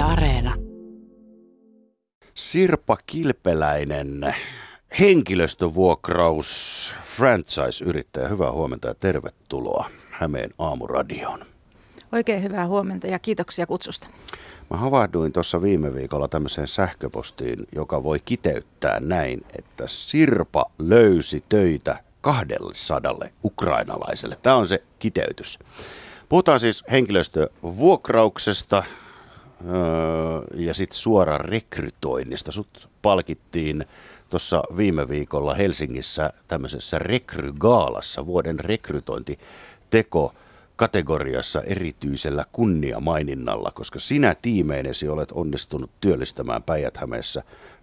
Yle Areena. Sirpa Kilpeläinen, henkilöstövuokraus, franchise-yrittäjä. Hyvää huomenta ja tervetuloa Hämeen aamuradioon. Oikein hyvää huomenta ja kiitoksia kutsusta. Mä havahduin tuossa viime viikolla tämmöiseen sähköpostiin, joka voi kiteyttää näin, että Sirpa löysi töitä 200 ukrainalaiselle. Tämä on se kiteytys. Puhutaan siis henkilöstövuokrauksesta ja sitten suora rekrytoinnista. Sut palkittiin tuossa viime viikolla Helsingissä tämmöisessä rekrygaalassa, vuoden rekrytointiteko kategoriassa erityisellä kunniamaininnalla, koska sinä tiimeinesi olet onnistunut työllistämään päijät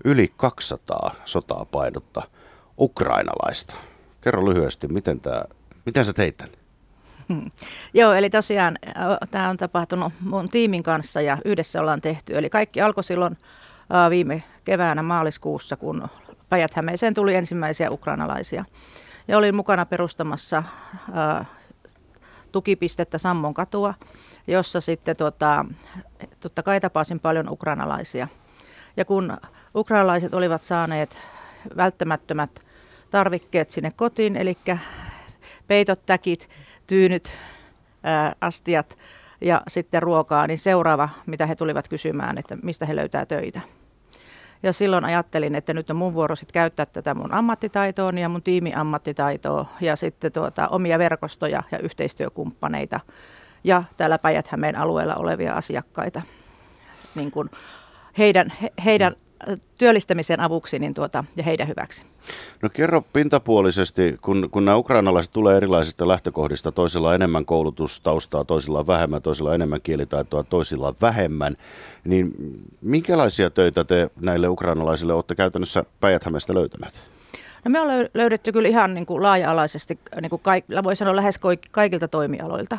yli 200 sotaa painutta ukrainalaista. Kerro lyhyesti, miten, tää, miten sä teit tämän? Joo, eli tosiaan tämä on tapahtunut mun tiimin kanssa ja yhdessä ollaan tehty. Eli kaikki alkoi silloin viime keväänä maaliskuussa, kun päijät tuli ensimmäisiä ukrainalaisia. Ja olin mukana perustamassa tukipistettä Sammon katua, jossa sitten tota, totta kai tapasin paljon ukrainalaisia. Ja kun ukrainalaiset olivat saaneet välttämättömät tarvikkeet sinne kotiin, eli peitot, täkit, tyynyt, ää, astiat ja sitten ruokaa, niin seuraava, mitä he tulivat kysymään, että mistä he löytää töitä. Ja silloin ajattelin, että nyt on mun vuoro sit käyttää tätä mun ammattitaitoa ja mun tiimiammattitaitoa ja sitten tuota, omia verkostoja ja yhteistyökumppaneita ja täällä päijät alueella olevia asiakkaita. Niin kun heidän, he, heidän työllistämisen avuksi niin tuota, ja heidän hyväksi. No kerro pintapuolisesti, kun, kun nämä ukrainalaiset tulee erilaisista lähtökohdista, toisilla enemmän koulutustaustaa, toisilla vähemmän, toisilla enemmän kielitaitoa, toisilla vähemmän, niin minkälaisia töitä te näille ukrainalaisille olette käytännössä päijät löytäneet? No me ollaan löydetty kyllä ihan niin kuin laaja-alaisesti, niin kuin kaik, voi sanoa lähes kaikilta toimialoilta.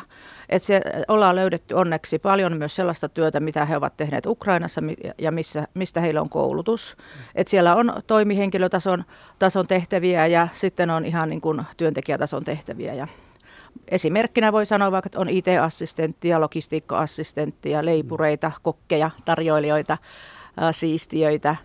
Et se, ollaan löydetty onneksi paljon myös sellaista työtä, mitä he ovat tehneet Ukrainassa ja missä, mistä heillä on koulutus. Et siellä on toimihenkilötason tason tehtäviä ja sitten on ihan niin kuin työntekijätason tehtäviä. Ja esimerkkinä voi sanoa vaikka, että on IT-assistenttia, logistiikka-assistenttia, leipureita, kokkeja, tarjoilijoita, siistiöitä,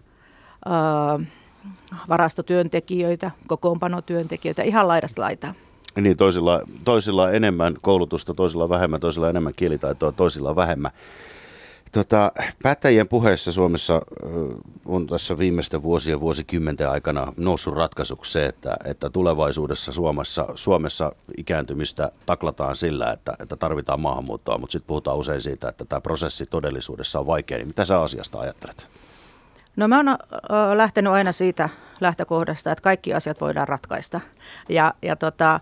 varastotyöntekijöitä, kokoonpanotyöntekijöitä, ihan laidasta laitaa. Niin, toisilla, toisilla enemmän koulutusta, toisilla vähemmän, toisilla enemmän kielitaitoa, toisilla vähemmän. Tota, päättäjien puheessa Suomessa on tässä viimeisten vuosien vuosikymmenten aikana noussut ratkaisuksi se, että, että tulevaisuudessa Suomessa, Suomessa ikääntymistä taklataan sillä, että, että tarvitaan maahanmuuttoa, mutta sitten puhutaan usein siitä, että tämä prosessi todellisuudessa on vaikea. Niin mitä sä asiasta ajattelet? No mä oon lähtenyt aina siitä lähtökohdasta, että kaikki asiat voidaan ratkaista. Ja, ja tota,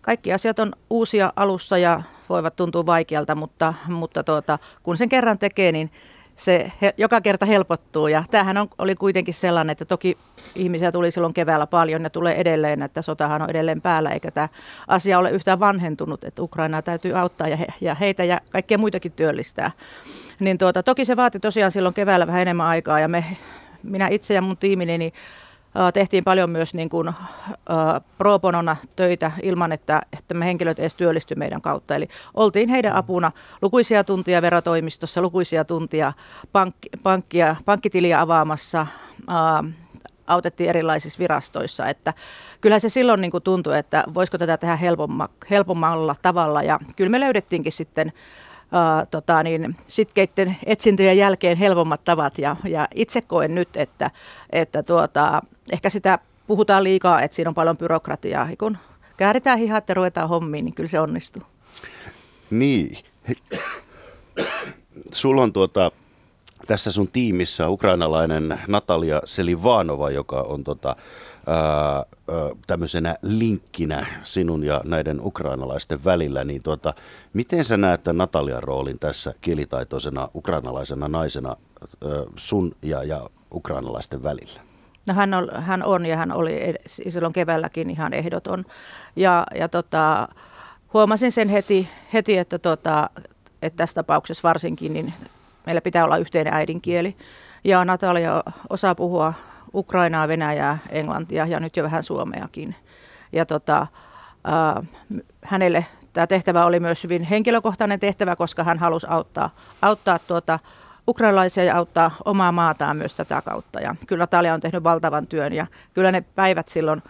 kaikki asiat on uusia alussa ja voivat tuntua vaikealta, mutta, mutta tuota, kun sen kerran tekee, niin se he, joka kerta helpottuu. Ja tämähän on, oli kuitenkin sellainen, että toki ihmisiä tuli silloin keväällä paljon ja tulee edelleen, että sotahan on edelleen päällä, eikä tämä asia ole yhtään vanhentunut, että Ukrainaa täytyy auttaa ja, he, ja heitä ja kaikkia muitakin työllistää. Niin tuota, toki se vaati tosiaan silloin keväällä vähän enemmän aikaa ja me, minä itse ja mun tiimini, niin tehtiin paljon myös niin kuin, pro bonona töitä ilman, että, että me henkilöt edes työllisty meidän kautta. Eli oltiin heidän apuna lukuisia tuntia verotoimistossa, lukuisia tuntia pankki, pankkia, pankkitiliä avaamassa, autettiin erilaisissa virastoissa. Että kyllä se silloin niin kuin tuntui, että voisiko tätä tehdä helpomma, helpommalla tavalla. Ja kyllä me löydettiinkin sitten Uh, tota, niin, sitkeiden etsintöjen jälkeen helpommat tavat. Ja, ja itse koen nyt, että, että tuota, ehkä sitä puhutaan liikaa, että siinä on paljon byrokratiaa. Kun kääritään hihat ja ruvetaan hommiin, niin kyllä se onnistuu. Niin. Sulla on tuota, tässä sun tiimissä ukrainalainen Natalia Selivanova, joka on tota, tämmöisenä linkkinä sinun ja näiden ukrainalaisten välillä, niin tuota, miten sä näet tämän Natalian roolin tässä kielitaitoisena ukrainalaisena naisena sun ja, ja ukrainalaisten välillä? No hän on, hän on ja hän oli silloin keväälläkin ihan ehdoton. Ja, ja tota, huomasin sen heti, heti että, tota, että tässä tapauksessa varsinkin niin meillä pitää olla yhteinen äidinkieli. Ja Natalia osaa puhua Ukrainaa, Venäjää, Englantia ja nyt jo vähän Suomeakin. Ja tota, äh, hänelle tämä tehtävä oli myös hyvin henkilökohtainen tehtävä, koska hän halusi auttaa, auttaa tuota, ukrainalaisia ja auttaa omaa maataan myös tätä kautta. Ja kyllä Talia on tehnyt valtavan työn ja kyllä ne päivät silloin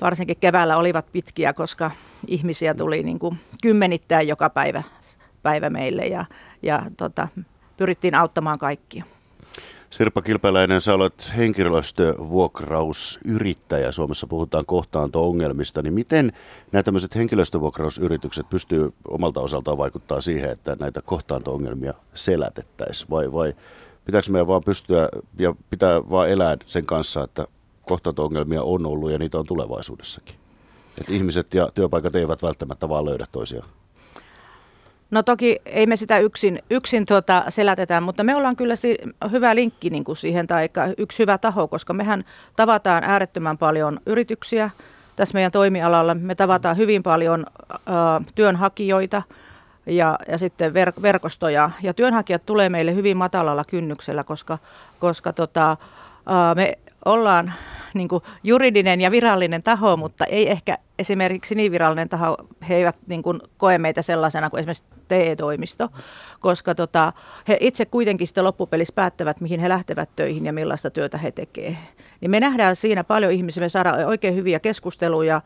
varsinkin keväällä olivat pitkiä, koska ihmisiä tuli niin kuin kymmenittäin joka päivä, päivä meille ja, ja tota, pyrittiin auttamaan kaikkia. Sirpa Kilpeläinen, sä olet henkilöstövuokrausyrittäjä. Suomessa puhutaan kohtaanto-ongelmista. Niin miten nämä tämmöiset henkilöstövuokrausyritykset pystyy omalta osaltaan vaikuttaa siihen, että näitä kohtaanto-ongelmia selätettäisiin? Vai, vai pitääkö meidän vaan pystyä ja pitää vaan elää sen kanssa, että kohtaanto-ongelmia on ollut ja niitä on tulevaisuudessakin? Että ihmiset ja työpaikat eivät välttämättä vaan löydä toisiaan. No toki ei me sitä yksin, yksin tuota selätetä, mutta me ollaan kyllä si- hyvä linkki niin kuin siihen tai yksi hyvä taho, koska mehän tavataan äärettömän paljon yrityksiä tässä meidän toimialalla. Me tavataan hyvin paljon ö, työnhakijoita ja, ja sitten ver- verkostoja. Ja työnhakijat tulee meille hyvin matalalla kynnyksellä, koska, koska tota, ö, me ollaan niin kuin juridinen ja virallinen taho, mutta ei ehkä esimerkiksi niin virallinen taho, he eivät niin kuin koe meitä sellaisena kuin esimerkiksi TE-toimisto, koska tota, he itse kuitenkin sitten loppupelissä päättävät, mihin he lähtevät töihin ja millaista työtä he tekevät. Niin me nähdään siinä paljon ihmisiä, me saadaan oikein hyviä keskusteluja,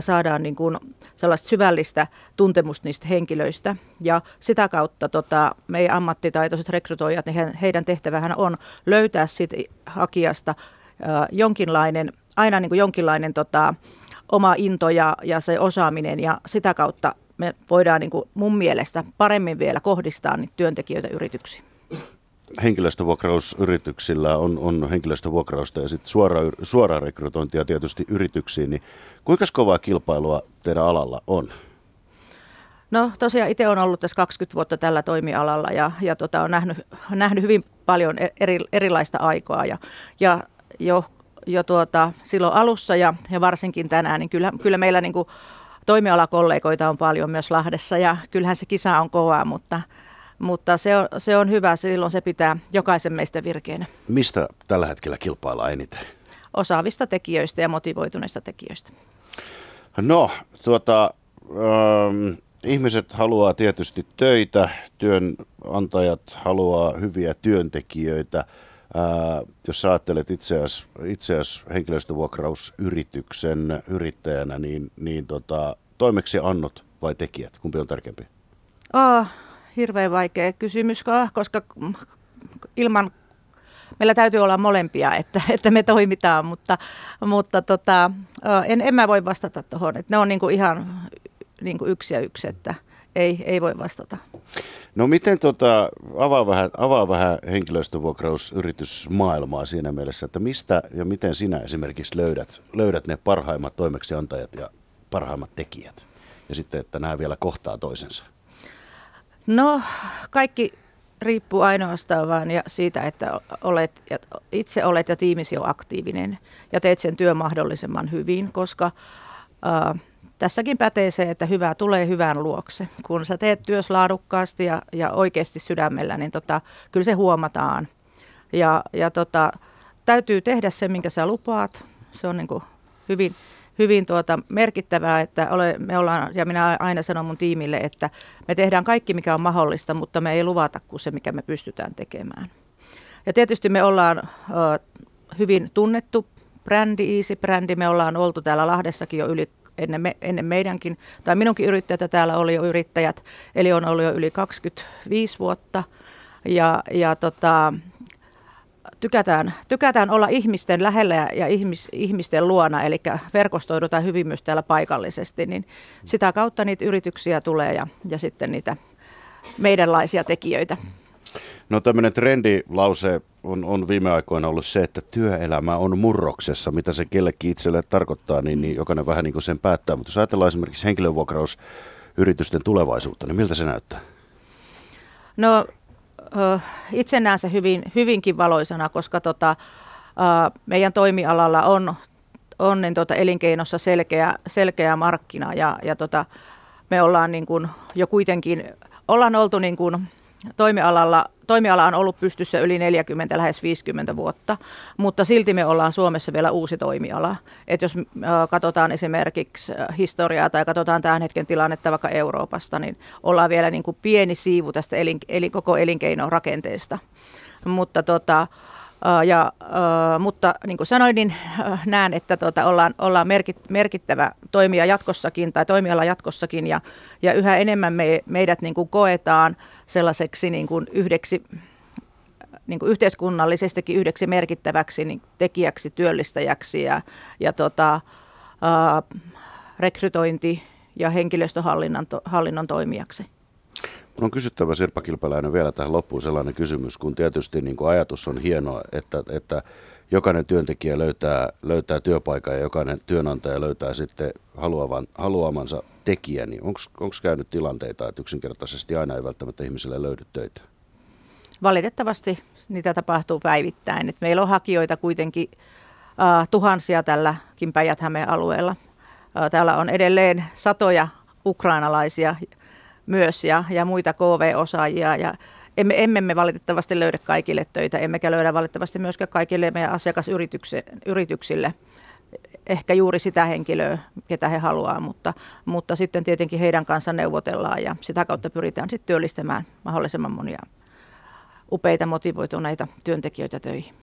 saadaan niin kuin sellaista syvällistä tuntemusta niistä henkilöistä. Ja sitä kautta tota, meidän ammattitaitoiset rekrytoijat, niin heidän tehtävähän on löytää siitä hakijasta jonkinlainen, aina niin kuin jonkinlainen tota, oma into ja, ja se osaaminen ja sitä kautta me voidaan niin kuin mun mielestä paremmin vielä kohdistaa niitä työntekijöitä yrityksiin. Henkilöstövuokrausyrityksillä on, on henkilöstövuokrausta ja sitten suora, suora rekrytointia tietysti yrityksiin, niin kuinka kovaa kilpailua teidän alalla on? No tosiaan itse olen ollut tässä 20 vuotta tällä toimialalla ja, ja tota, on nähnyt, nähnyt hyvin paljon e-, eri, erilaista aikaa ja, ja jo, jo tuota, silloin alussa ja, ja varsinkin tänään, niin kyllä, kyllä meillä niin kuin toimialakollegoita on paljon myös Lahdessa ja kyllähän se kisa on kovaa, mutta, mutta se, on, se on hyvä, silloin se pitää jokaisen meistä virkeänä. Mistä tällä hetkellä kilpaillaan eniten? Osaavista tekijöistä ja motivoituneista tekijöistä. No, tuota, ähm, ihmiset haluaa tietysti töitä, työnantajat haluaa hyviä työntekijöitä – Ää, jos sä ajattelet itseäsi, itseäsi henkilöstövuokrausyrityksen yrittäjänä, niin, niin tota, toimeksiannot vai tekijät, kumpi on tärkeämpi? Oh, hirveän vaikea kysymys, koska ilman meillä täytyy olla molempia, että, että me toimitaan, mutta, mutta tota, en, en mä voi vastata tuohon. Ne on niinku ihan niinku yksi ja yksi, että ei, ei voi vastata. No miten tota, avaa vähän, avaa vähän henkilöstövuokrausyritysmaailmaa siinä mielessä, että mistä ja miten sinä esimerkiksi löydät, löydät ne parhaimmat toimeksiantajat ja parhaimmat tekijät? Ja sitten, että nämä vielä kohtaa toisensa. No kaikki riippuu ainoastaan vaan ja siitä, että olet, itse olet ja tiimisi on aktiivinen ja teet sen työn mahdollisimman hyvin, koska äh, tässäkin pätee se, että hyvää tulee hyvän luokse. Kun sä teet työs laadukkaasti ja, ja oikeasti sydämellä, niin tota, kyllä se huomataan. Ja, ja tota, täytyy tehdä se, minkä sä lupaat. Se on niin kuin hyvin, hyvin tuota merkittävää, että ole, me ollaan, ja minä aina sanon mun tiimille, että me tehdään kaikki, mikä on mahdollista, mutta me ei luvata kuin se, mikä me pystytään tekemään. Ja tietysti me ollaan ö, hyvin tunnettu brändi, Easy-brändi. Me ollaan oltu täällä Lahdessakin jo yli ennen, me, ennen meidänkin, tai minunkin yrittäjät täällä oli jo yrittäjät, eli on ollut jo yli 25 vuotta. Ja, ja tota, tykätään, tykätään olla ihmisten lähellä ja, ja ihmis, ihmisten luona, eli verkostoidutaan hyvin myös täällä paikallisesti, niin sitä kautta niitä yrityksiä tulee ja, ja sitten niitä meidänlaisia tekijöitä. No tämmöinen trendilause on, on viime aikoina ollut se, että työelämä on murroksessa. Mitä se kellekin itselle tarkoittaa, niin, niin jokainen vähän niin kuin sen päättää. Mutta jos ajatellaan esimerkiksi henkilövuokrausyritysten tulevaisuutta, niin miltä se näyttää? No itse näen se hyvin, hyvinkin valoisana, koska tota, meidän toimialalla on, on niin tota elinkeinossa selkeä, selkeä markkina ja, ja tota, me ollaan niin kuin jo kuitenkin, ollaan oltu niin kuin toimialalla toimiala on ollut pystyssä yli 40, lähes 50 vuotta, mutta silti me ollaan Suomessa vielä uusi toimiala. Et jos katsotaan esimerkiksi historiaa tai katsotaan tämän hetken tilannetta vaikka Euroopasta, niin ollaan vielä niin kuin pieni siivu tästä elin, eli koko elinkeinorakenteesta. Mutta tota, ja, mutta niin kuin sanoin, niin näen, että tuota, ollaan, ollaan merkittävä toimija jatkossakin tai toimiala jatkossakin ja, ja yhä enemmän me, meidät niin kuin koetaan sellaiseksi niin kuin yhdeksi niin kuin yhteiskunnallisestikin yhdeksi merkittäväksi niin tekijäksi, työllistäjäksi ja, ja tota, ää, rekrytointi- ja henkilöstöhallinnon to, toimijaksi. On kysyttävä Sirpa Kilpeläinen vielä tähän loppuun sellainen kysymys, kun tietysti niin kuin ajatus on hieno, että, että jokainen työntekijä löytää, löytää työpaikan ja jokainen työnantaja löytää sitten haluavan, haluamansa tekijän, niin onko käynyt tilanteita, että yksinkertaisesti aina ei välttämättä ihmiselle löydy töitä? Valitettavasti niitä tapahtuu päivittäin. Et meillä on hakijoita kuitenkin uh, tuhansia tälläkin päijät alueella. Uh, täällä on edelleen satoja ukrainalaisia myös ja, ja muita KV-osaajia ja emme, emme me valitettavasti löydä kaikille töitä, emmekä löydä valitettavasti myöskään kaikille meidän asiakasyrityksille ehkä juuri sitä henkilöä, ketä he haluaa, mutta, mutta sitten tietenkin heidän kanssa neuvotellaan ja sitä kautta pyritään sitten työllistämään mahdollisimman monia upeita motivoituneita työntekijöitä töihin.